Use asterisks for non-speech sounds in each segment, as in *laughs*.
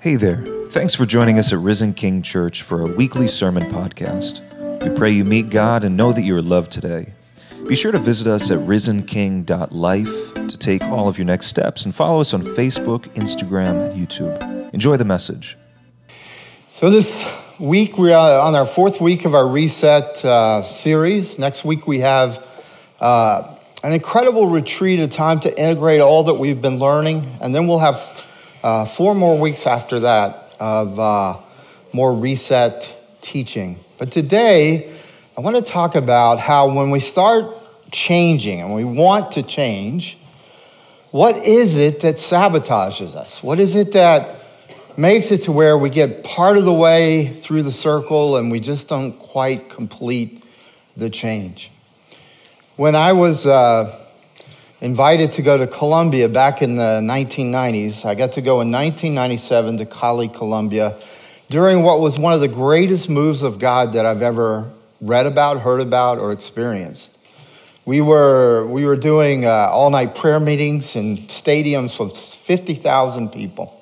Hey there. Thanks for joining us at Risen King Church for our weekly sermon podcast. We pray you meet God and know that you are loved today. Be sure to visit us at risenking.life to take all of your next steps and follow us on Facebook, Instagram, and YouTube. Enjoy the message. So, this week we're on our fourth week of our Reset uh, series. Next week we have uh, an incredible retreat, a time to integrate all that we've been learning. And then we'll have uh, four more weeks after that of uh, more reset teaching. But today, I want to talk about how when we start changing and we want to change, what is it that sabotages us? What is it that makes it to where we get part of the way through the circle and we just don't quite complete the change? When I was uh, invited to go to Colombia back in the 1990s. I got to go in 1997 to Cali, Colombia, during what was one of the greatest moves of God that I've ever read about, heard about, or experienced. We were, we were doing uh, all night prayer meetings in stadiums with 50,000 people.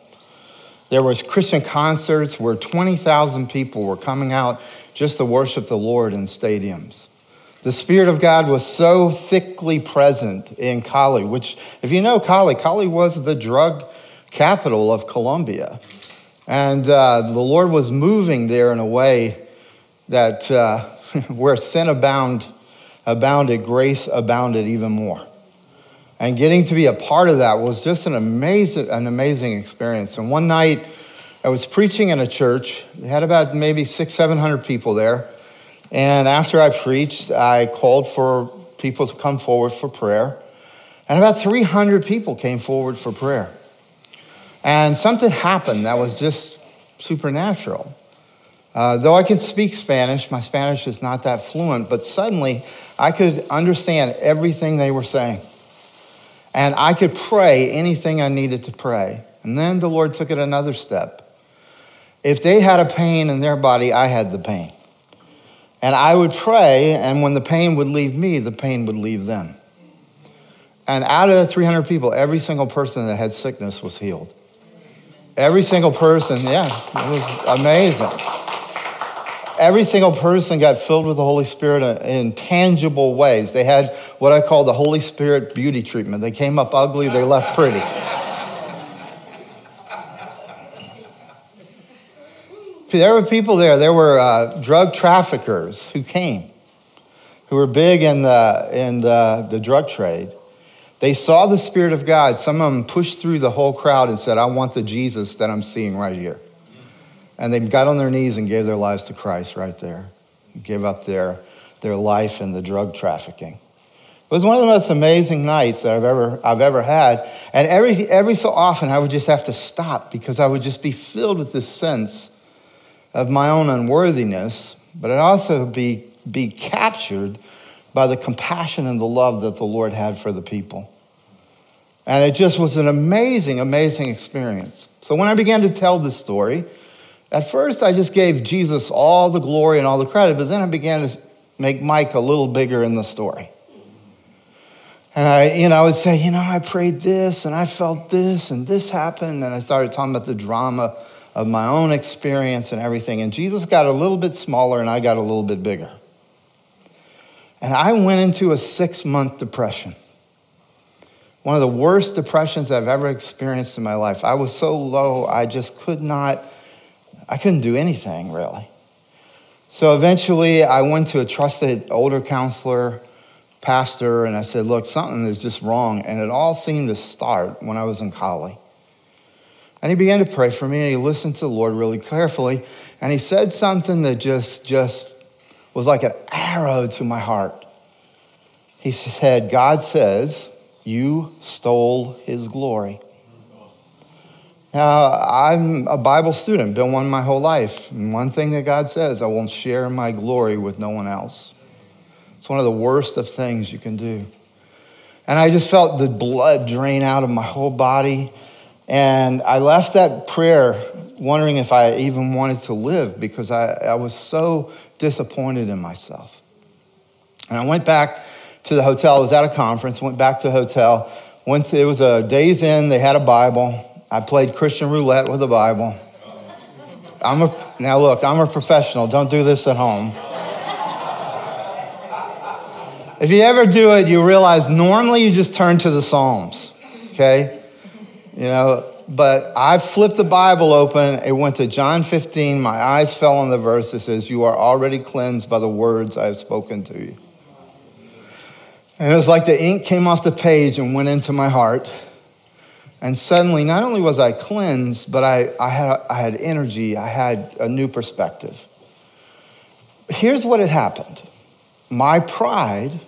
There was Christian concerts where 20,000 people were coming out just to worship the Lord in stadiums. The Spirit of God was so thickly present in Cali, which, if you know Cali, Cali was the drug capital of Colombia. And uh, the Lord was moving there in a way that uh, *laughs* where sin abound, abounded, grace abounded even more. And getting to be a part of that was just an amazing, an amazing experience. And one night, I was preaching in a church. It had about maybe six, seven hundred people there. And after I preached, I called for people to come forward for prayer. And about 300 people came forward for prayer. And something happened that was just supernatural. Uh, though I could speak Spanish, my Spanish is not that fluent, but suddenly I could understand everything they were saying. And I could pray anything I needed to pray. And then the Lord took it another step. If they had a pain in their body, I had the pain. And I would pray, and when the pain would leave me, the pain would leave them. And out of the 300 people, every single person that had sickness was healed. Every single person, yeah, it was amazing. Every single person got filled with the Holy Spirit in tangible ways. They had what I call the Holy Spirit beauty treatment. They came up ugly, they left pretty. There were people there. There were uh, drug traffickers who came, who were big in the in the, the drug trade. They saw the Spirit of God. Some of them pushed through the whole crowd and said, "I want the Jesus that I'm seeing right here." And they got on their knees and gave their lives to Christ right there. Gave up their their life in the drug trafficking. It was one of the most amazing nights that I've ever, I've ever had. And every, every so often, I would just have to stop because I would just be filled with this sense of my own unworthiness, but I'd also be, be captured by the compassion and the love that the Lord had for the people. And it just was an amazing, amazing experience. So when I began to tell this story, at first I just gave Jesus all the glory and all the credit, but then I began to make Mike a little bigger in the story. And I, you know, I would say, you know, I prayed this and I felt this and this happened. And I started talking about the drama of my own experience and everything. And Jesus got a little bit smaller and I got a little bit bigger. And I went into a six month depression. One of the worst depressions I've ever experienced in my life. I was so low, I just could not, I couldn't do anything really. So eventually, I went to a trusted older counselor, pastor, and I said, Look, something is just wrong. And it all seemed to start when I was in college. And he began to pray for me and he listened to the Lord really carefully. And he said something that just, just was like an arrow to my heart. He said, God says, You stole his glory. Now, I'm a Bible student, been one my whole life. And one thing that God says, I won't share my glory with no one else. It's one of the worst of things you can do. And I just felt the blood drain out of my whole body. And I left that prayer wondering if I even wanted to live because I, I was so disappointed in myself. And I went back to the hotel. I was at a conference, went back to the hotel. Went to, it was a Days Inn. They had a Bible. I played Christian roulette with the Bible. I'm a, now look, I'm a professional. Don't do this at home. If you ever do it, you realize normally you just turn to the Psalms, okay? You know, but I flipped the Bible open. It went to John 15. My eyes fell on the verse that says, You are already cleansed by the words I have spoken to you. And it was like the ink came off the page and went into my heart. And suddenly, not only was I cleansed, but I, I, had, I had energy, I had a new perspective. Here's what had happened my pride,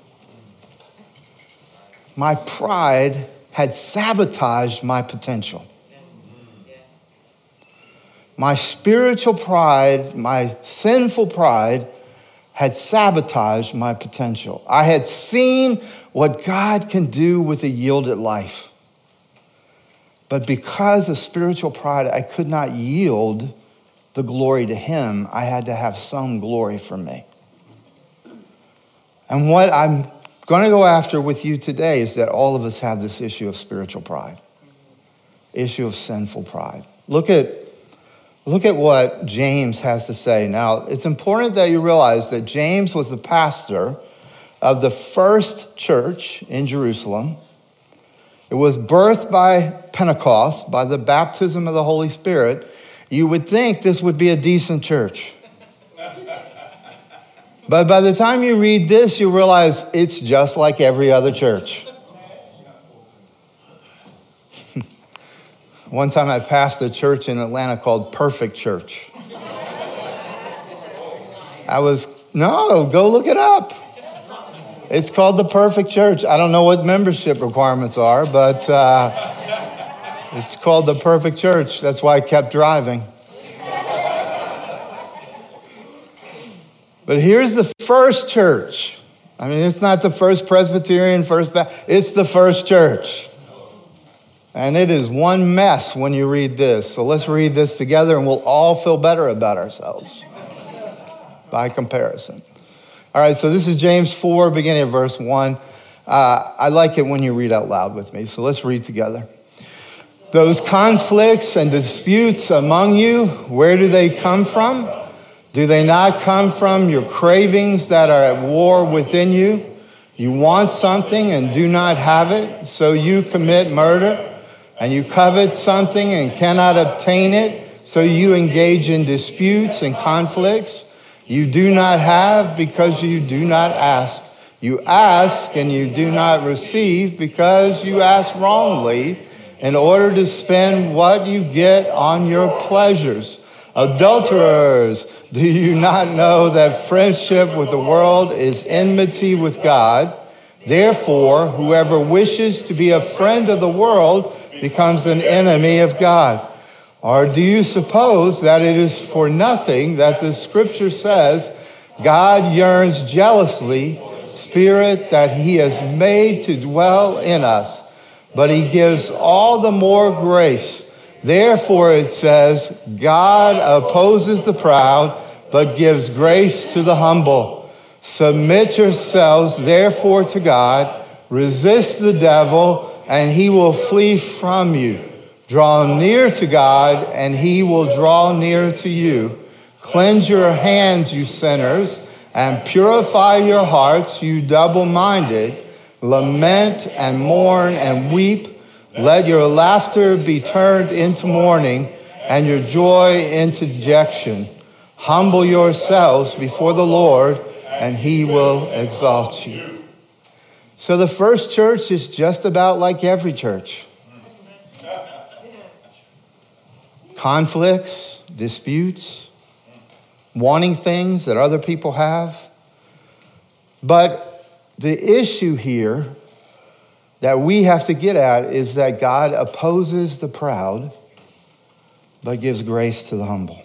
my pride had sabotaged my potential. My spiritual pride, my sinful pride, had sabotaged my potential. I had seen what God can do with a yielded life. But because of spiritual pride, I could not yield the glory to Him. I had to have some glory for me. And what I'm going to go after with you today is that all of us have this issue of spiritual pride, issue of sinful pride. Look at, look at what James has to say. Now, it's important that you realize that James was the pastor of the first church in Jerusalem. It was birthed by Pentecost, by the baptism of the Holy Spirit. You would think this would be a decent church. But by the time you read this, you realize it's just like every other church. *laughs* One time I passed a church in Atlanta called Perfect Church. I was, no, go look it up. It's called the Perfect Church. I don't know what membership requirements are, but uh, it's called the Perfect Church. That's why I kept driving. But here's the first church. I mean, it's not the first Presbyterian, first Baptist, it's the first church. And it is one mess when you read this. So let's read this together and we'll all feel better about ourselves by comparison. All right, so this is James 4, beginning of verse 1. Uh, I like it when you read out loud with me, so let's read together. Those conflicts and disputes among you, where do they come from? Do they not come from your cravings that are at war within you? You want something and do not have it, so you commit murder. And you covet something and cannot obtain it, so you engage in disputes and conflicts. You do not have because you do not ask. You ask and you do not receive because you ask wrongly in order to spend what you get on your pleasures. Adulterers, do you not know that friendship with the world is enmity with God? Therefore, whoever wishes to be a friend of the world becomes an enemy of God. Or do you suppose that it is for nothing that the scripture says God yearns jealously, spirit that he has made to dwell in us, but he gives all the more grace. Therefore it says, God opposes the proud, but gives grace to the humble. Submit yourselves therefore to God, resist the devil, and he will flee from you. Draw near to God, and he will draw near to you. Cleanse your hands, you sinners, and purify your hearts, you double minded. Lament and mourn and weep. Let your laughter be turned into mourning, and your joy into dejection. Humble yourselves before the Lord, and he will exalt you. So the first church is just about like every church. conflicts, disputes, wanting things that other people have. But the issue here that we have to get at is that God opposes the proud, but gives grace to the humble.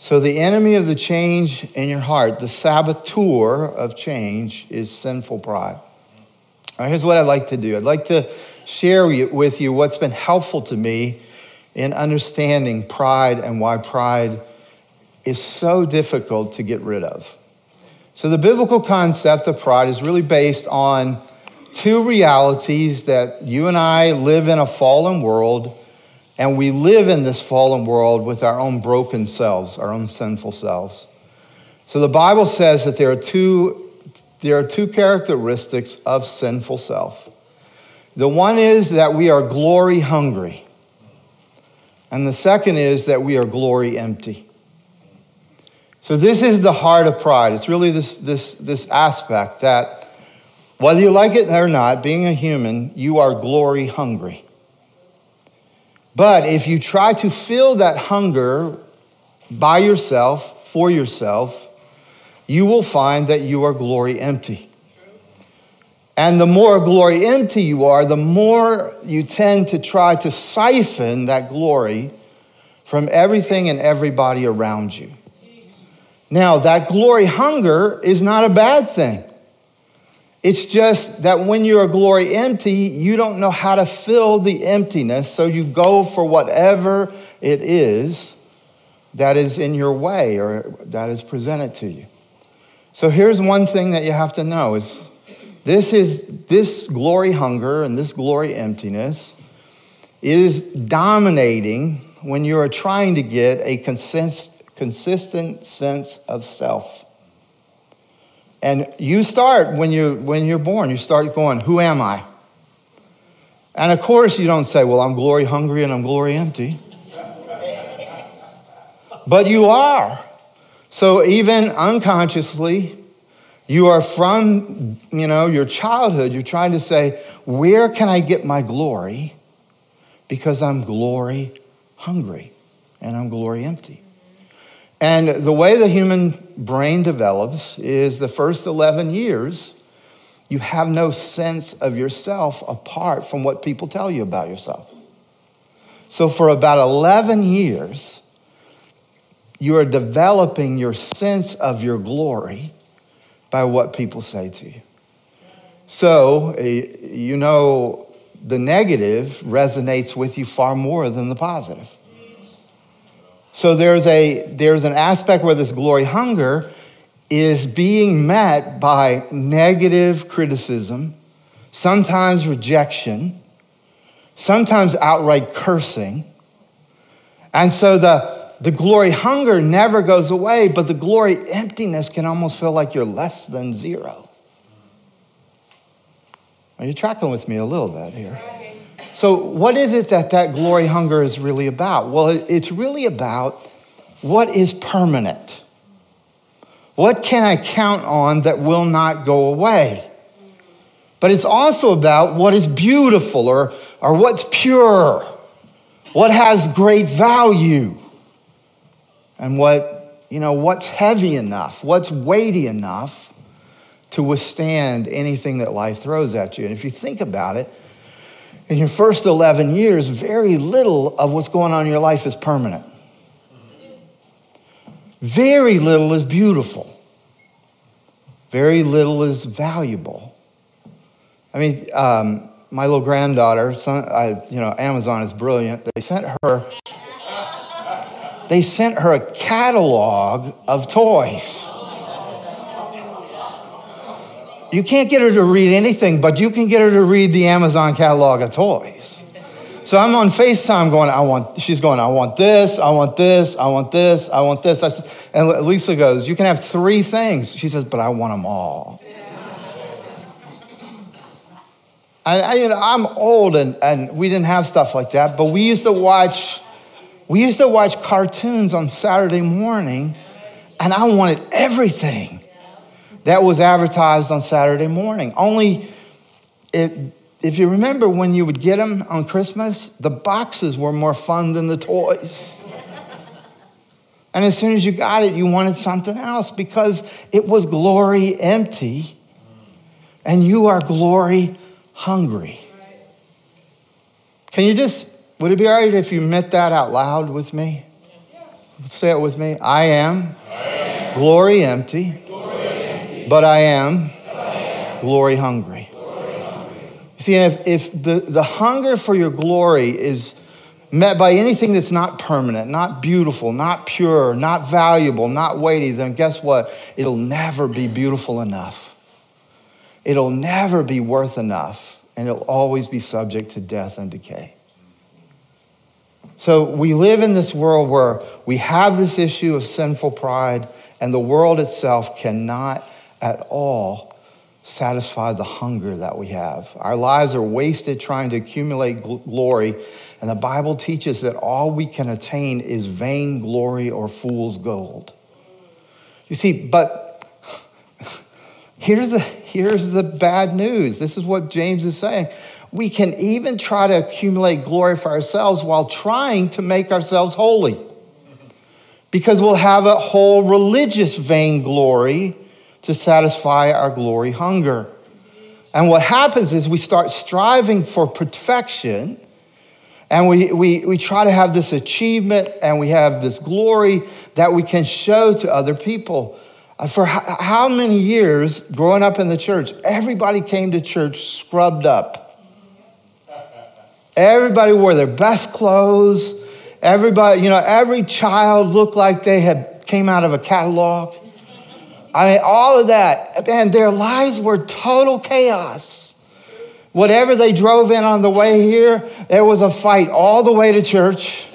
So, the enemy of the change in your heart, the saboteur of change, is sinful pride. Here's what I'd like to do I'd like to share with you what's been helpful to me in understanding pride and why pride is so difficult to get rid of. So, the biblical concept of pride is really based on two realities that you and I live in a fallen world And we live in this fallen world with our own broken selves, our own sinful selves. So the Bible says that there are two, there are two characteristics of sinful self. The one is that we are glory hungry, and the second is that we are glory empty. So this is the heart of pride. It's really this, this, this aspect that whether you like it or not, being a human, you are glory hungry. But if you try to fill that hunger by yourself, for yourself, you will find that you are glory empty. And the more glory empty you are, the more you tend to try to siphon that glory from everything and everybody around you. Now, that glory hunger is not a bad thing. It's just that when you're glory empty, you don't know how to fill the emptiness, so you go for whatever it is that is in your way or that is presented to you. So here's one thing that you have to know is this is this glory hunger and this glory emptiness is dominating when you are trying to get a consist, consistent sense of self. And you start when you when you're born, you start going, who am I? And of course you don't say, well, I'm glory hungry and I'm glory empty. but you are. So even unconsciously, you are from, you know, your childhood, you're trying to say, where can I get my glory? Because I'm glory hungry and I'm glory empty. And the way the human brain develops is the first 11 years, you have no sense of yourself apart from what people tell you about yourself. So, for about 11 years, you are developing your sense of your glory by what people say to you. So, eh, you know, the negative resonates with you far more than the positive. So there's, a, there's an aspect where this glory hunger is being met by negative criticism, sometimes rejection, sometimes outright cursing. And so the, the glory hunger never goes away, but the glory emptiness can almost feel like you're less than zero. Are you tracking with me a little bit here? So, what is it that that glory hunger is really about? Well, it's really about what is permanent. What can I count on that will not go away? But it's also about what is beautiful or, or what's pure, what has great value, and what, you know, what's heavy enough, what's weighty enough to withstand anything that life throws at you. And if you think about it, in your first 11 years, very little of what's going on in your life is permanent. Very little is beautiful. Very little is valuable. I mean, um, my little granddaughter, son, I, you know, Amazon is brilliant. They sent her, they sent her a catalog of toys. You can't get her to read anything, but you can get her to read the Amazon catalog of toys. So I'm on FaceTime going, I want, she's going, I want this, I want this, I want this, I want this. I said, and Lisa goes, You can have three things. She says, But I want them all. I, I, you know, I'm old and, and we didn't have stuff like that, but we used to watch, we used to watch cartoons on Saturday morning, and I wanted everything that was advertised on Saturday morning. Only, it, if you remember when you would get them on Christmas, the boxes were more fun than the toys. and as soon as you got it, you wanted something else because it was glory empty and you are glory hungry. Can you just, would it be all right if you met that out loud with me? Say it with me. I am, I am. glory empty but I am, glory hungry. You see, if, if the, the hunger for your glory is met by anything that's not permanent, not beautiful, not pure, not valuable, not weighty, then guess what? It'll never be beautiful enough. It'll never be worth enough, and it'll always be subject to death and decay. So we live in this world where we have this issue of sinful pride, and the world itself cannot at all satisfy the hunger that we have. Our lives are wasted trying to accumulate gl- glory, and the Bible teaches that all we can attain is vain glory or fool's gold. You see, but *laughs* here's the, here's the bad news. This is what James is saying. We can even try to accumulate glory for ourselves while trying to make ourselves holy. Because we'll have a whole religious vainglory to satisfy our glory hunger. And what happens is we start striving for perfection and we, we, we try to have this achievement and we have this glory that we can show to other people. Uh, for how, how many years growing up in the church, everybody came to church scrubbed up. Everybody wore their best clothes. Everybody, you know, every child looked like they had came out of a catalog. I mean, all of that. And their lives were total chaos. Whatever they drove in on the way here, there was a fight all the way to church.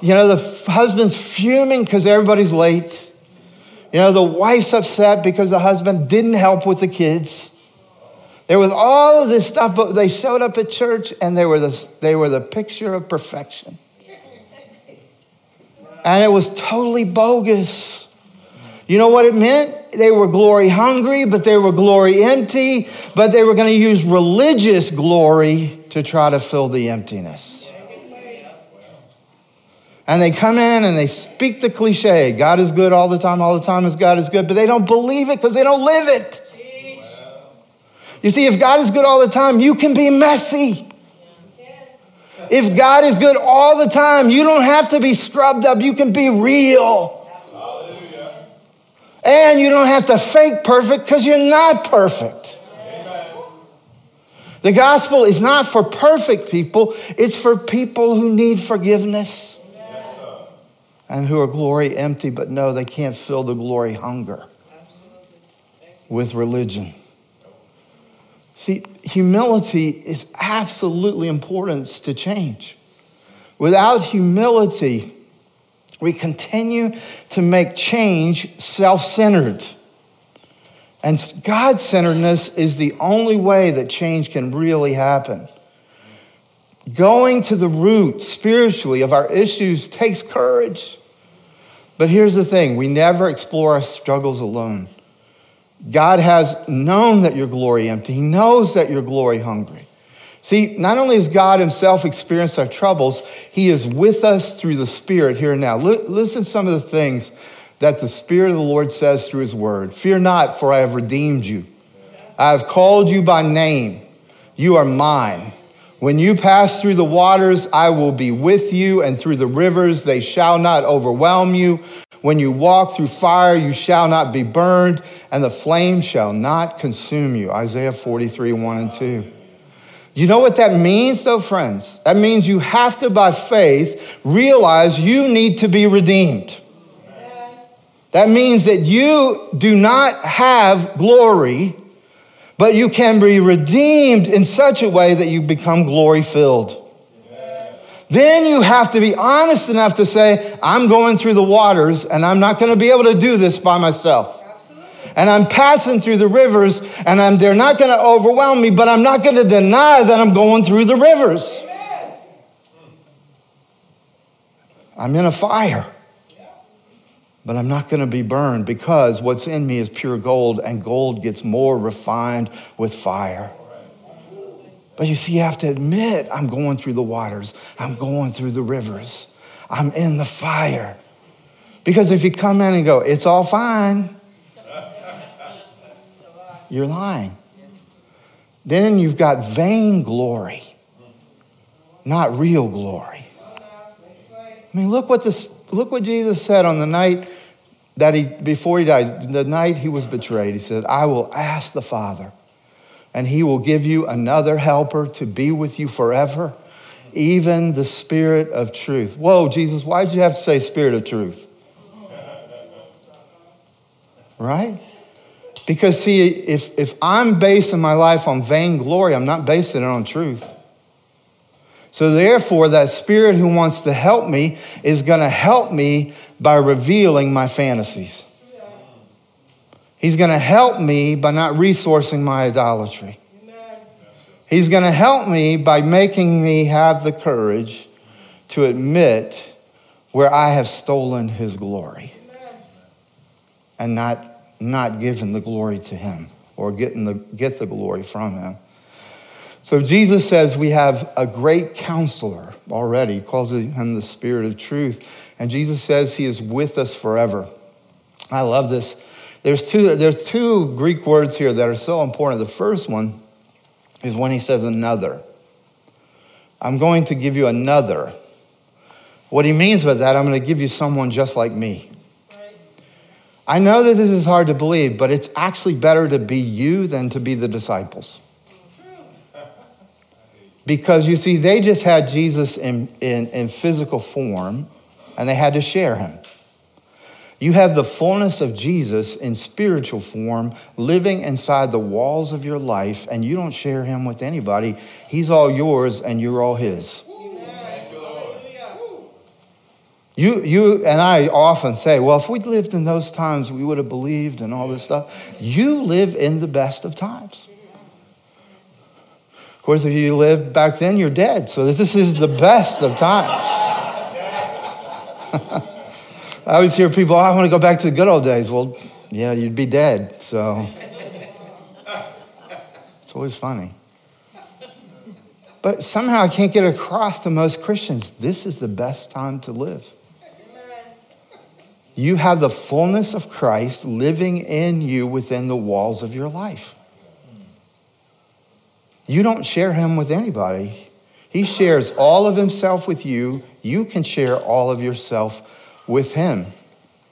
You know, the husband's fuming because everybody's late. You know, the wife's upset because the husband didn't help with the kids. There was all of this stuff, but they showed up at church and they were the, they were the picture of perfection. And it was totally bogus. You know what it meant? They were glory hungry, but they were glory empty, but they were going to use religious glory to try to fill the emptiness. And they come in and they speak the cliche God is good all the time, all the time is God is good, but they don't believe it because they don't live it. You see, if God is good all the time, you can be messy. If God is good all the time, you don't have to be scrubbed up, you can be real. And you don't have to fake perfect because you're not perfect. The gospel is not for perfect people, it's for people who need forgiveness and who are glory empty but know they can't fill the glory hunger with religion. See, humility is absolutely important to change. Without humility, we continue to make change self centered. And God centeredness is the only way that change can really happen. Going to the root spiritually of our issues takes courage. But here's the thing we never explore our struggles alone. God has known that you're glory empty, He knows that you're glory hungry. See, not only has God Himself experienced our troubles, He is with us through the Spirit here and now. L- listen to some of the things that the Spirit of the Lord says through His Word. Fear not, for I have redeemed you. I have called you by name. You are mine. When you pass through the waters, I will be with you, and through the rivers, they shall not overwhelm you. When you walk through fire, you shall not be burned, and the flame shall not consume you. Isaiah 43, 1 and 2. You know what that means, though, friends? That means you have to, by faith, realize you need to be redeemed. That means that you do not have glory, but you can be redeemed in such a way that you become glory filled. Then you have to be honest enough to say, I'm going through the waters and I'm not going to be able to do this by myself and I'm passing through the rivers, and I'm, they're not going to overwhelm me, but I'm not going to deny that I'm going through the rivers. I'm in a fire, but I'm not going to be burned because what's in me is pure gold, and gold gets more refined with fire. But you see, you have to admit, I'm going through the waters, I'm going through the rivers, I'm in the fire. Because if you come in and go, it's all fine, you're lying. Then you've got vain glory, not real glory. I mean, look what this look what Jesus said on the night that he before he died, the night he was betrayed. He said, I will ask the Father, and he will give you another helper to be with you forever, even the Spirit of truth. Whoa, Jesus, why did you have to say Spirit of truth? Right? Because, see, if, if I'm basing my life on vainglory, I'm not basing it on truth. So, therefore, that spirit who wants to help me is going to help me by revealing my fantasies. He's going to help me by not resourcing my idolatry. He's going to help me by making me have the courage to admit where I have stolen his glory and not, not giving the glory to him or getting the, get the glory from him. So Jesus says we have a great counselor already, he calls him the Spirit of truth. And Jesus says he is with us forever. I love this. There's two, there's two Greek words here that are so important. The first one is when he says another. I'm going to give you another. What he means by that, I'm going to give you someone just like me. I know that this is hard to believe, but it's actually better to be you than to be the disciples. Because you see, they just had Jesus in, in, in physical form and they had to share him. You have the fullness of Jesus in spiritual form living inside the walls of your life, and you don't share him with anybody. He's all yours, and you're all his. You, you and I often say, well, if we'd lived in those times, we would have believed and all this stuff. You live in the best of times. Of course, if you lived back then, you're dead. So this is the best of times. *laughs* I always hear people, oh, I want to go back to the good old days. Well, yeah, you'd be dead. So it's always funny. But somehow I can't get across to most Christians this is the best time to live. You have the fullness of Christ living in you within the walls of your life. You don't share him with anybody. He shares all of himself with you. You can share all of yourself with him.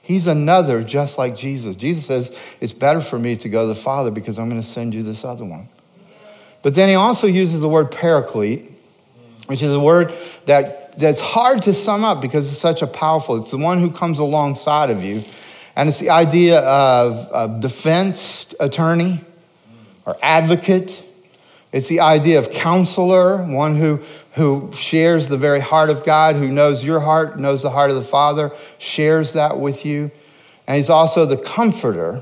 He's another just like Jesus. Jesus says, It's better for me to go to the Father because I'm going to send you this other one. But then he also uses the word paraclete, which is a word that that's hard to sum up because it's such a powerful, it's the one who comes alongside of you. And it's the idea of a defense attorney or advocate. It's the idea of counselor, one who, who shares the very heart of God, who knows your heart, knows the heart of the Father, shares that with you. And he's also the comforter.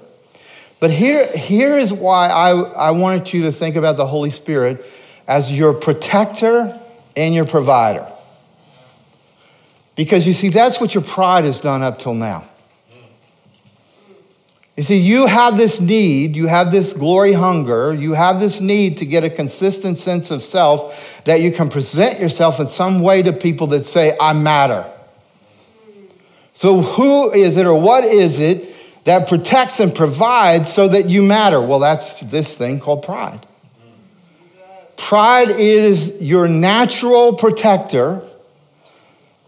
But here, here is why I, I wanted you to think about the Holy Spirit as your protector and your provider. Because you see, that's what your pride has done up till now. You see, you have this need, you have this glory hunger, you have this need to get a consistent sense of self that you can present yourself in some way to people that say, I matter. So, who is it or what is it that protects and provides so that you matter? Well, that's this thing called pride. Pride is your natural protector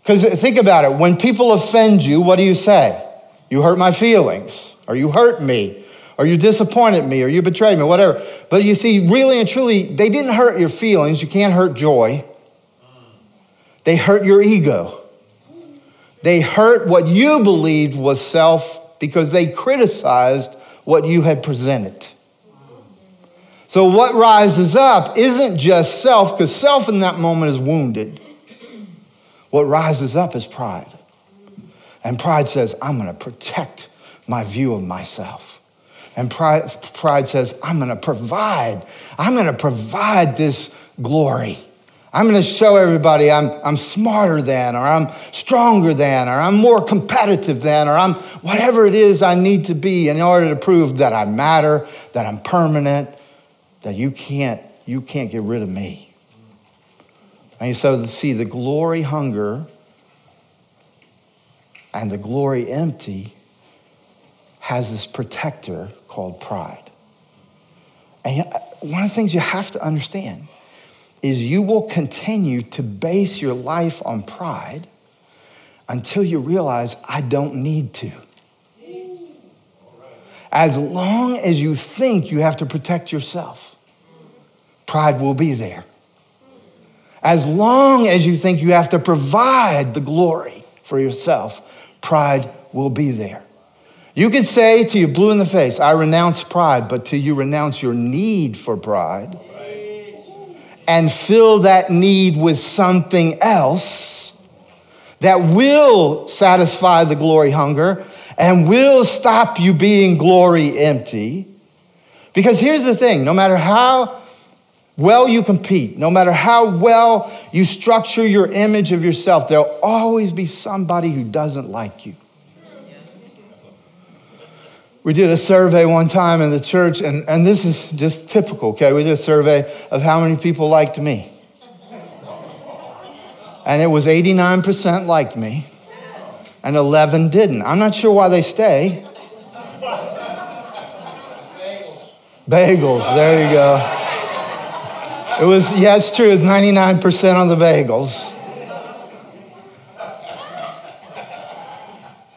because think about it. When people offend you, what do you say? You hurt my feelings, or you hurt me, or you disappointed me, or you betrayed me, whatever. But you see, really and truly, they didn't hurt your feelings. You can't hurt joy. They hurt your ego. They hurt what you believed was self because they criticized what you had presented. So, what rises up isn't just self, because self in that moment is wounded. What rises up is pride. And pride says, I'm going to protect my view of myself. And pride, pride says, I'm going to provide. I'm going to provide this glory. I'm going to show everybody I'm, I'm smarter than, or I'm stronger than, or I'm more competitive than, or I'm whatever it is I need to be in order to prove that I matter, that I'm permanent, that you can't, you can't get rid of me. And so, see, the glory hunger and the glory empty has this protector called pride. And uh, one of the things you have to understand is you will continue to base your life on pride until you realize I don't need to. As long as you think you have to protect yourself, pride will be there as long as you think you have to provide the glory for yourself, pride will be there. You could say to you, blue in the face, I renounce pride, but till you renounce your need for pride, and fill that need with something else that will satisfy the glory hunger and will stop you being glory empty. Because here's the thing no matter how well you compete, no matter how well you structure your image of yourself, there'll always be somebody who doesn't like you. We did a survey one time in the church, and, and this is just typical, okay? We did a survey of how many people liked me. And it was 89% liked me, and 11 didn't. I'm not sure why they stay. Bagels. Bagels, there you go. It was, yeah, it's true, it's 99% on the bagels.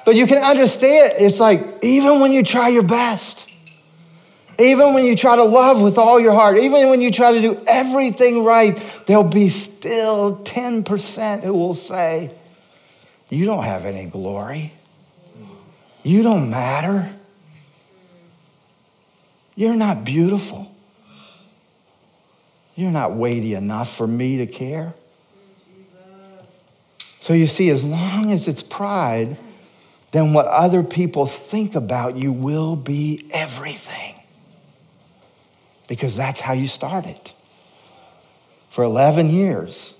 But you can understand, it's like, even when you try your best, even when you try to love with all your heart, even when you try to do everything right, there'll be still 10% who will say, You don't have any glory. You don't matter. You're not beautiful. You're not weighty enough for me to care. So you see, as long as it's pride, then what other people think about you will be everything. Because that's how you started. For 11 years,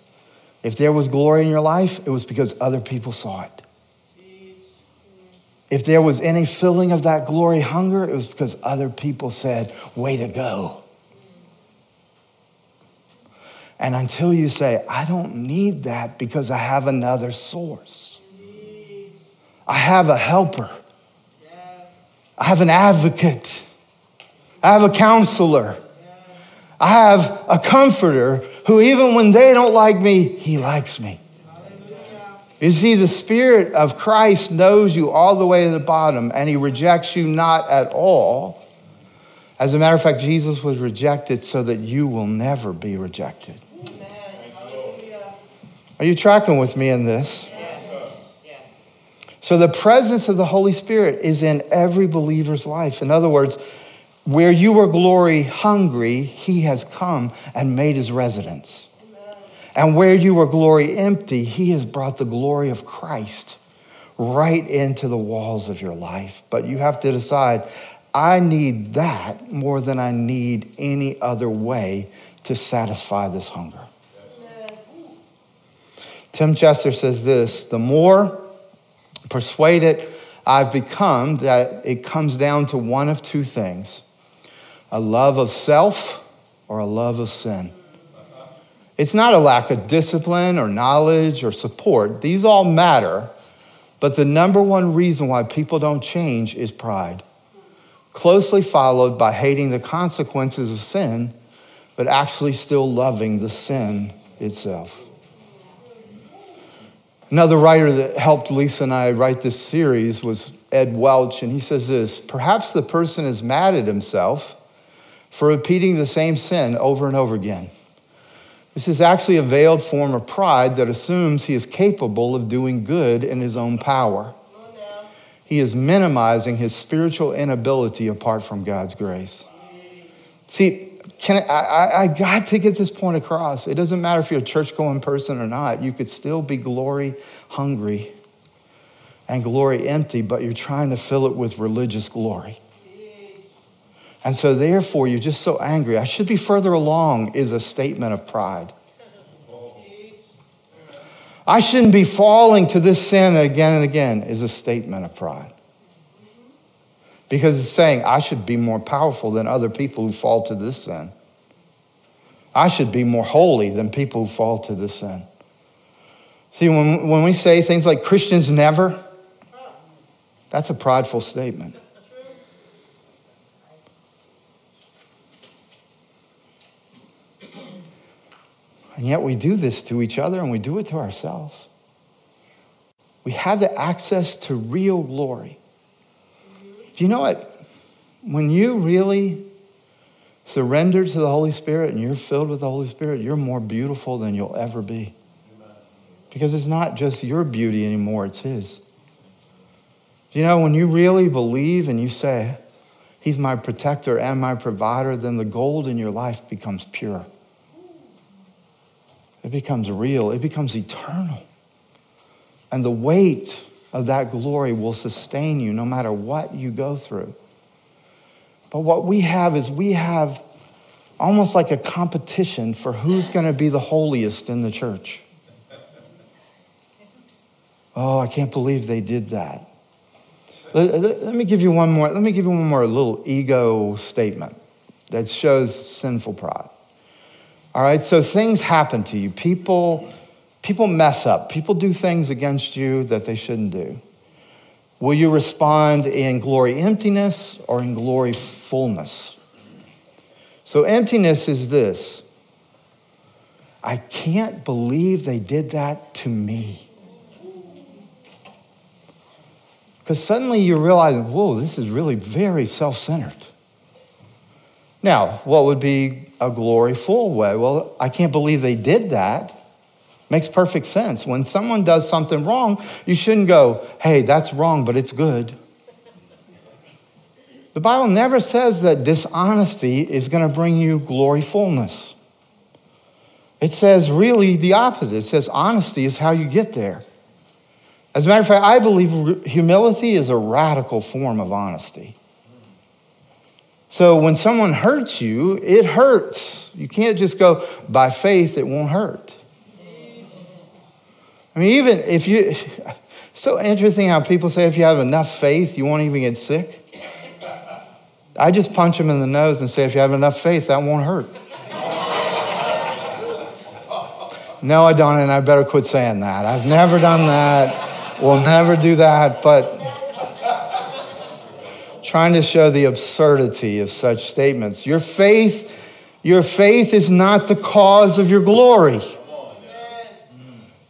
if there was glory in your life, it was because other people saw it. If there was any filling of that glory hunger, it was because other people said, Way to go. And until you say, I don't need that because I have another source, I have a helper, I have an advocate, I have a counselor, I have a comforter who, even when they don't like me, he likes me. You see, the Spirit of Christ knows you all the way to the bottom, and He rejects you not at all. As a matter of fact, Jesus was rejected so that you will never be rejected. Are you tracking with me in this? Yes. So, the presence of the Holy Spirit is in every believer's life. In other words, where you were glory hungry, He has come and made His residence. And where you were glory empty, He has brought the glory of Christ right into the walls of your life. But you have to decide I need that more than I need any other way to satisfy this hunger. Tim Chester says this the more persuaded I've become that it comes down to one of two things a love of self or a love of sin. It's not a lack of discipline or knowledge or support, these all matter. But the number one reason why people don't change is pride, closely followed by hating the consequences of sin, but actually still loving the sin itself. Another writer that helped Lisa and I write this series was Ed Welch, and he says this Perhaps the person is mad at himself for repeating the same sin over and over again. This is actually a veiled form of pride that assumes he is capable of doing good in his own power. He is minimizing his spiritual inability apart from God's grace. See, can I, I, I, got to get this point across. It doesn't matter if you're a church going person or not. You could still be glory hungry and glory empty, but you're trying to fill it with religious glory. And so, therefore, you're just so angry. I should be further along, is a statement of pride. I shouldn't be falling to this sin again and again, is a statement of pride because it's saying I should be more powerful than other people who fall to this sin. I should be more holy than people who fall to this sin. See, when, when we say things like Christians never, that's a prideful statement. And yet we do this to each other and we do it to ourselves. We have the access to real glory. Do you know what? When you really surrender to the Holy Spirit and you're filled with the Holy Spirit, you're more beautiful than you'll ever be. Because it's not just your beauty anymore, it's His. You know, when you really believe and you say, He's my protector and my provider, then the gold in your life becomes pure. it becomes real, it becomes eternal. And the weight of that glory will sustain you no matter what you go through. But what we have is we have almost like a competition for who's going to be the holiest in the church. Oh, I can't believe they did that. Let, let, let, me give you one more. Let me give you one more little ego statement that shows sinful pride. All right, so things happen to you. People, people mess up. People do things against you that they shouldn't do. Will you respond in glory emptiness or in glory fullness? So, emptiness is this I can't believe they did that to me. Because suddenly you realize, whoa, this is really very self centered. Now, what would be a glory full way? Well, I can't believe they did that. Makes perfect sense. When someone does something wrong, you shouldn't go, hey, that's wrong, but it's good. The Bible never says that dishonesty is going to bring you gloryfulness. It says really the opposite. It says honesty is how you get there. As a matter of fact, I believe humility is a radical form of honesty. So when someone hurts you, it hurts. You can't just go, by faith, it won't hurt. I mean, even if you, so interesting how people say if you have enough faith, you won't even get sick. I just punch them in the nose and say, if you have enough faith, that won't hurt. no, I don't, and I better quit saying that. I've never done that. We'll never do that, but trying to show the absurdity of such statements. Your faith, your faith is not the cause of your glory.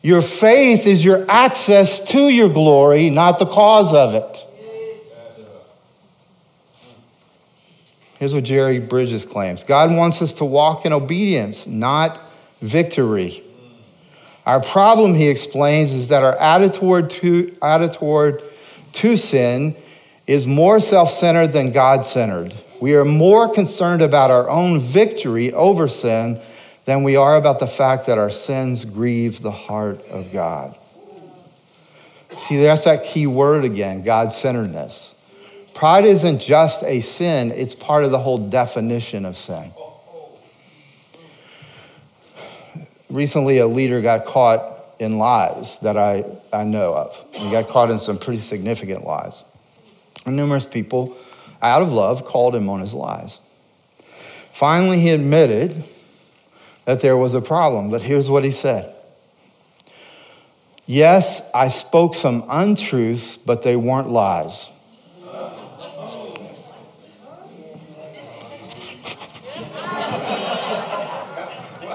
Your faith is your access to your glory, not the cause of it. Here's what Jerry Bridges claims God wants us to walk in obedience, not victory. Our problem, he explains, is that our attitude to, attitude to sin is more self centered than God centered. We are more concerned about our own victory over sin than we are about the fact that our sins grieve the heart of God. See, that's that key word again God centeredness. Pride isn't just a sin, it's part of the whole definition of sin. recently a leader got caught in lies that I, I know of. He got caught in some pretty significant lies. And numerous people, out of love, called him on his lies. Finally, he admitted that there was a problem, but here's what he said Yes, I spoke some untruths, but they weren't lies.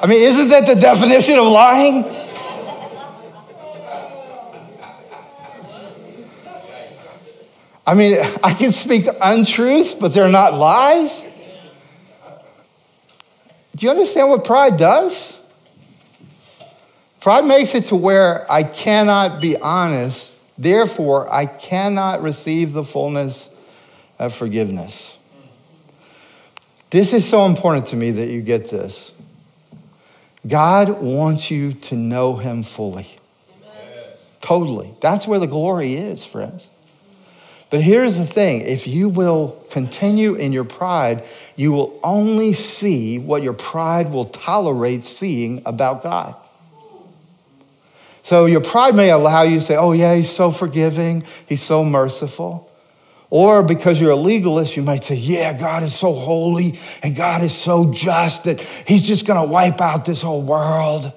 I mean, isn't that the definition of lying? I mean, I can speak untruths, but they're not lies. Do you understand what pride does? Pride makes it to where I cannot be honest, therefore, I cannot receive the fullness of forgiveness. This is so important to me that you get this. God wants you to know him fully. Amen. Totally. That's where the glory is, friends. But here's the thing if you will continue in your pride, you will only see what your pride will tolerate seeing about God. So your pride may allow you to say, oh, yeah, he's so forgiving, he's so merciful. Or because you're a legalist, you might say, yeah, God is so holy and God is so just that he's just going to wipe out this whole world.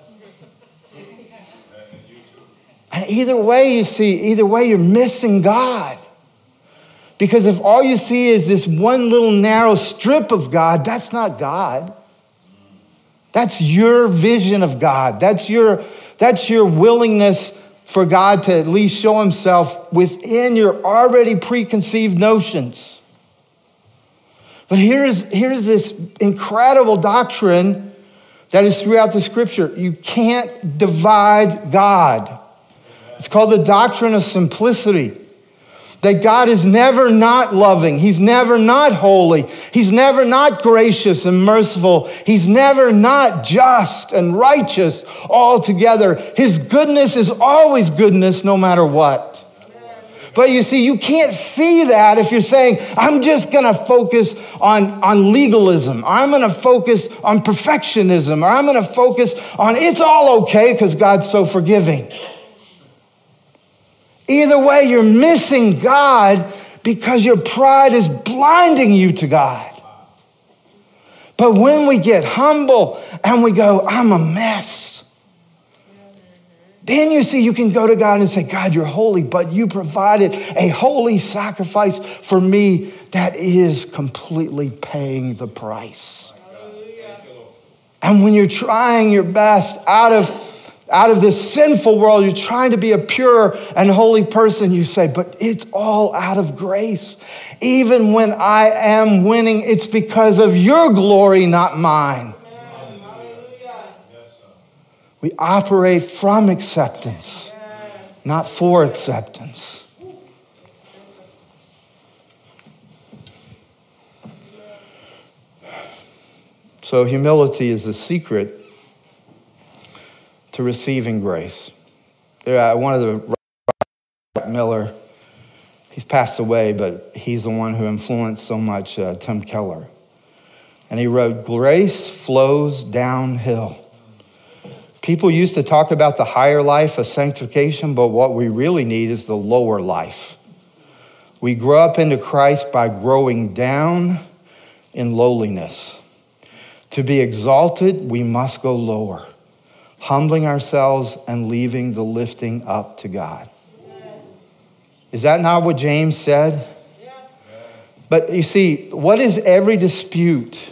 And either way, you see, either way, you're missing God. Because if all you see is this one little narrow strip of God, that's not God. That's your vision of God. That's your, that's your willingness for God to at least show himself within your already preconceived notions. But here's, here's this incredible doctrine that is throughout the scripture. You can't divide God. It's called the doctrine of simplicity. That God is never not loving. He's never not holy. He's never not gracious and merciful. He's never not just and righteous altogether. His goodness is always goodness no matter what. But you see, you can't see that if you're saying, I'm just going to focus on, on legalism, or I'm going to focus on perfectionism, or I'm going to focus on it's all okay because God's so forgiving. Either way, you're missing God because your pride is blinding you to God. But when we get humble and we go, I'm a mess, then you see you can go to God and say, God, you're holy, but you provided a holy sacrifice for me that is completely paying the price. And when you're trying your best out of out of this sinful world, you're trying to be a pure and holy person, you say, but it's all out of grace. Even when I am winning, it's because of your glory, not mine. We operate from acceptance, not for acceptance. So, humility is the secret to receiving grace. Uh, one of the Miller, he's passed away, but he's the one who influenced so much uh, Tim Keller. And he wrote, Grace flows downhill. People used to talk about the higher life of sanctification, but what we really need is the lower life. We grow up into Christ by growing down in lowliness. To be exalted, we must go lower humbling ourselves and leaving the lifting up to God. Is that not what James said? But you see, what is every dispute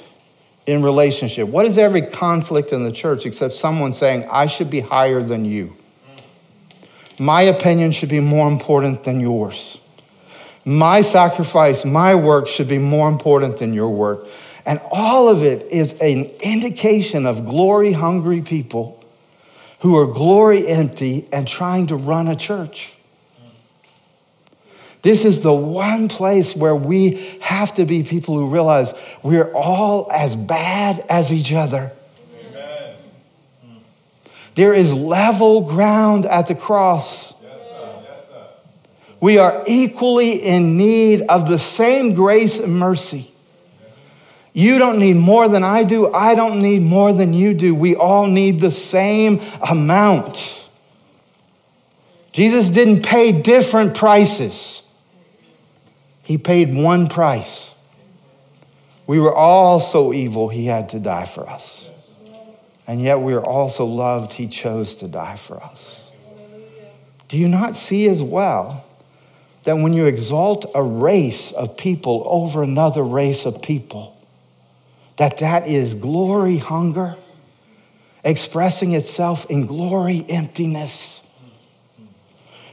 in relationship? What is every conflict in the church except someone saying, I should be higher than you? My opinion should be more important than yours. My sacrifice, my work should be more important than your work. And all of it is an indication of glory hungry people who are glory empty and trying to run a church. This is the one place where we have to be people who realize we're all as bad as each other. Amen. There is level ground at the cross. We are equally in need of the same grace and mercy. You don't need more than I do. I don't need more than you do. We all need the same amount. Jesus didn't pay different prices, He paid one price. We were all so evil, He had to die for us. And yet we are also loved, He chose to die for us. Do you not see as well that when you exalt a race of people over another race of people, that that is glory hunger expressing itself in glory emptiness.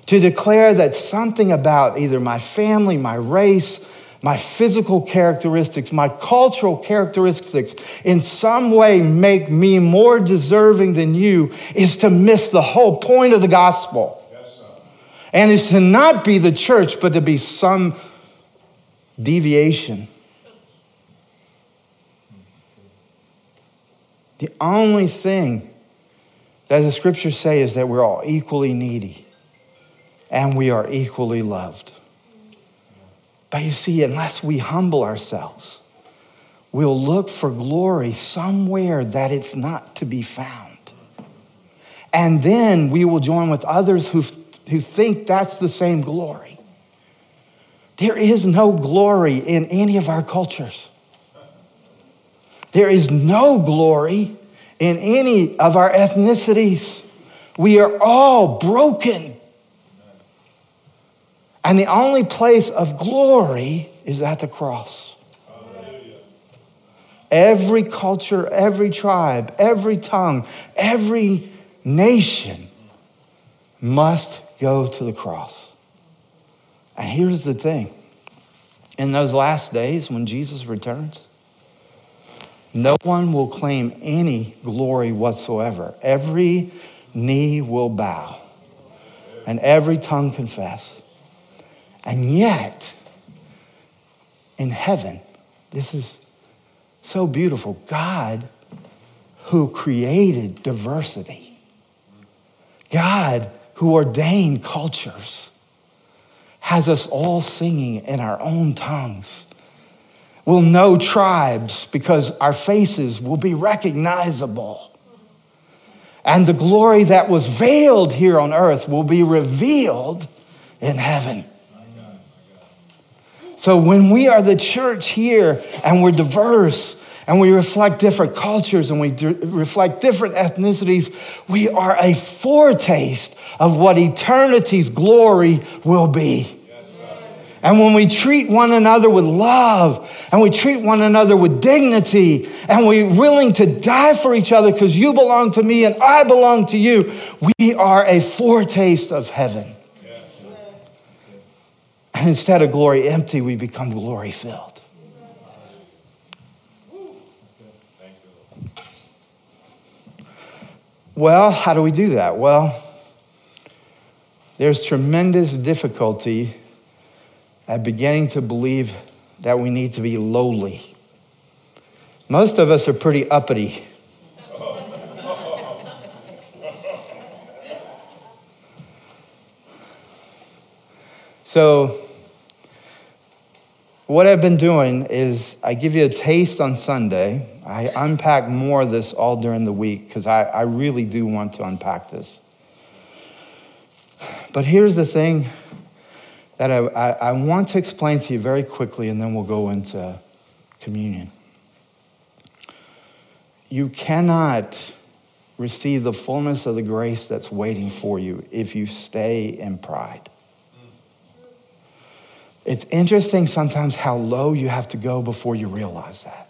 To declare that something about either my family, my race, my physical characteristics, my cultural characteristics in some way make me more deserving than you is to miss the whole point of the gospel. Yes, and is to not be the church, but to be some deviation The only thing that the scriptures say is that we're all equally needy and we are equally loved. But you see, unless we humble ourselves, we'll look for glory somewhere that it's not to be found. And then we will join with others who, who think that's the same glory. There is no glory in any of our cultures. There is no glory in any of our ethnicities. We are all broken. And the only place of glory is at the cross. Every culture, every tribe, every tongue, every nation must go to the cross. And here's the thing in those last days when Jesus returns, no one will claim any glory whatsoever. Every knee will bow and every tongue confess. And yet, in heaven, this is so beautiful. God, who created diversity, God, who ordained cultures, has us all singing in our own tongues. We'll know tribes because our faces will be recognizable. And the glory that was veiled here on earth will be revealed in heaven. So when we are the church here and we're diverse and we reflect different cultures and we d- reflect different ethnicities, we are a foretaste of what eternity's glory will be. And when we treat one another with love and we treat one another with dignity and we're willing to die for each other because you belong to me and I belong to you, we are a foretaste of heaven. And instead of glory empty, we become glory filled. Well, how do we do that? Well, there's tremendous difficulty at beginning to believe that we need to be lowly. Most of us are pretty uppity. So, what I've been doing is I give you a taste on Sunday. I unpack more of this all during the week because I, I really do want to unpack this. But here's the thing that I, I, I want to explain to you very quickly, and then we'll go into communion. You cannot receive the fullness of the grace that's waiting for you if you stay in pride. It's interesting sometimes how low you have to go before you realize that.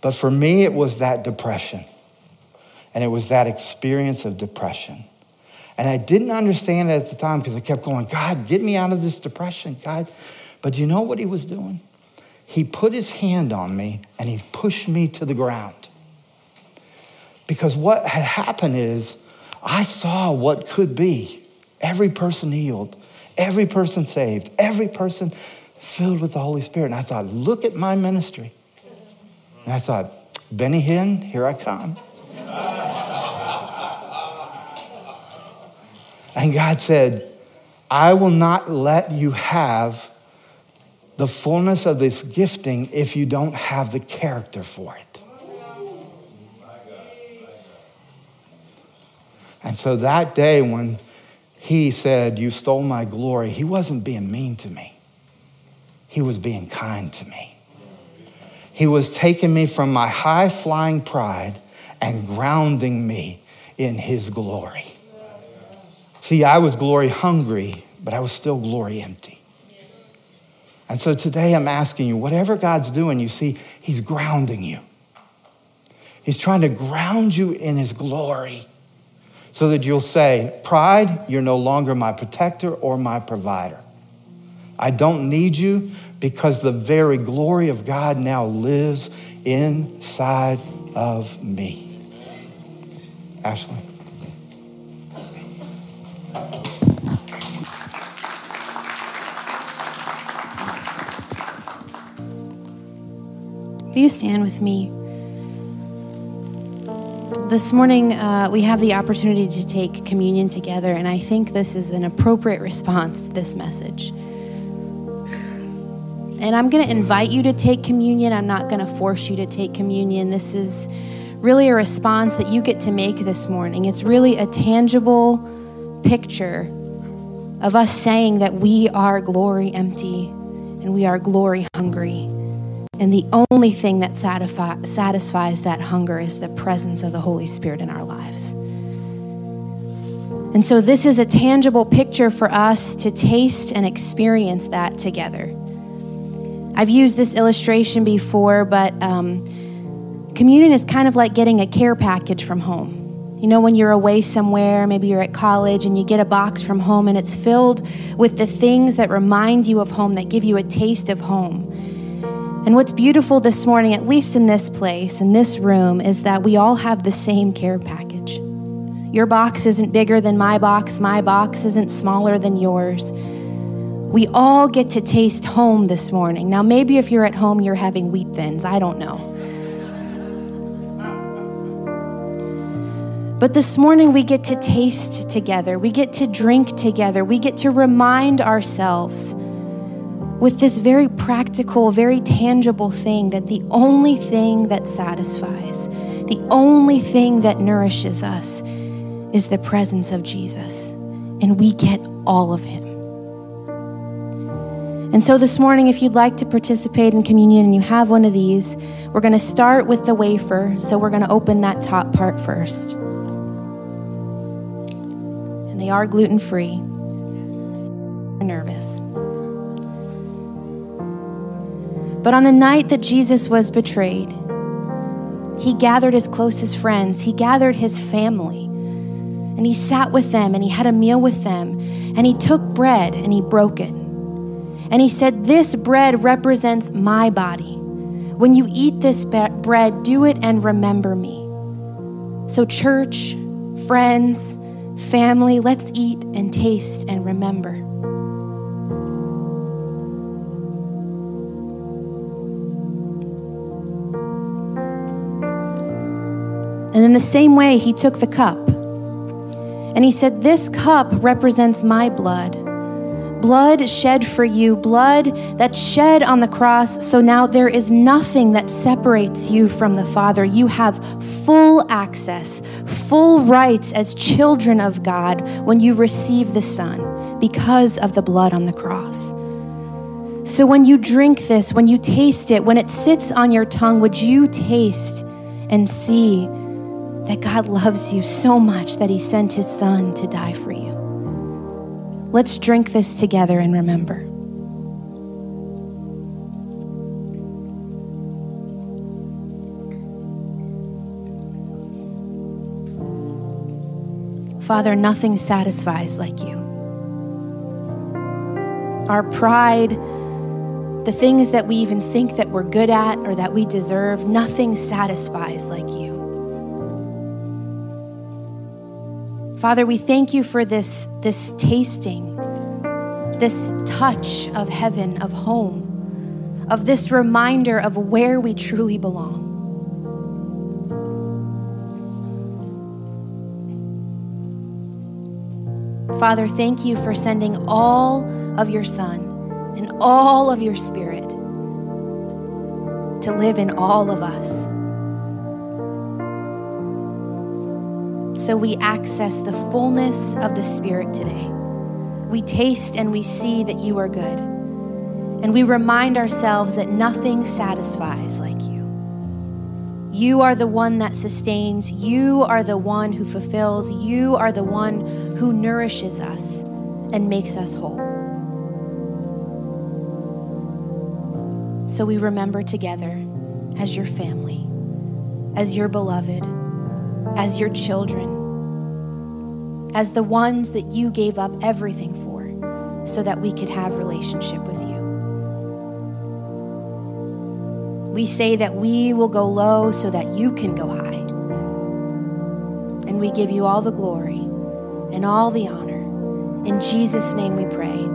But for me, it was that depression. And it was that experience of depression. And I didn't understand it at the time because I kept going, God, get me out of this depression, God. But do you know what he was doing? He put his hand on me and he pushed me to the ground. Because what had happened is I saw what could be every person healed, every person saved, every person filled with the Holy Spirit. And I thought, look at my ministry. And I thought, Benny Hinn, here I come. And God said, I will not let you have the fullness of this gifting if you don't have the character for it. And so that day when he said, You stole my glory, he wasn't being mean to me. He was being kind to me. He was taking me from my high flying pride and grounding me in his glory. See, I was glory hungry, but I was still glory empty. And so today I'm asking you, whatever God's doing, you see, he's grounding you. He's trying to ground you in his glory so that you'll say, Pride, you're no longer my protector or my provider. I don't need you because the very glory of God now lives inside of me. Ashley. Will you stand with me? This morning, uh, we have the opportunity to take communion together, and I think this is an appropriate response to this message. And I'm going to invite you to take communion. I'm not going to force you to take communion. This is really a response that you get to make this morning. It's really a tangible picture of us saying that we are glory empty and we are glory hungry. And the only thing that satisfi- satisfies that hunger is the presence of the Holy Spirit in our lives. And so, this is a tangible picture for us to taste and experience that together. I've used this illustration before, but um, communion is kind of like getting a care package from home. You know, when you're away somewhere, maybe you're at college and you get a box from home and it's filled with the things that remind you of home, that give you a taste of home. And what's beautiful this morning, at least in this place, in this room, is that we all have the same care package. Your box isn't bigger than my box, my box isn't smaller than yours. We all get to taste home this morning. Now, maybe if you're at home, you're having wheat thins. I don't know. But this morning, we get to taste together. We get to drink together. We get to remind ourselves with this very practical, very tangible thing that the only thing that satisfies, the only thing that nourishes us is the presence of Jesus. And we get all of Him. And so this morning, if you'd like to participate in communion and you have one of these, we're going to start with the wafer. So we're going to open that top part first. They are gluten free. Nervous. But on the night that Jesus was betrayed, he gathered his closest friends, he gathered his family, and he sat with them and he had a meal with them, and he took bread and he broke it. And he said, This bread represents my body. When you eat this bread, do it and remember me. So, church, friends, family, let's eat and taste and remember. And in the same way, he took the cup. And he said, This cup represents my blood blood shed for you, blood that shed on the cross. So now there is nothing that separates you from the Father. You have full access, full rights as children of God when you receive the Son because of the blood on the cross. So when you drink this, when you taste it, when it sits on your tongue, would you taste and see that God loves you so much that he sent his Son to die for you? Let's drink this together and remember. Father, nothing satisfies like you. Our pride, the things that we even think that we're good at or that we deserve, nothing satisfies like you. Father, we thank you for this, this tasting, this touch of heaven, of home, of this reminder of where we truly belong. Father, thank you for sending all of your Son and all of your Spirit to live in all of us. So we access the fullness of the Spirit today. We taste and we see that you are good. And we remind ourselves that nothing satisfies like you. You are the one that sustains. You are the one who fulfills. You are the one who nourishes us and makes us whole. So we remember together as your family, as your beloved, as your children, as the ones that you gave up everything for so that we could have relationship with you. We say that we will go low so that you can go high. And we give you all the glory and all the honor. In Jesus' name we pray.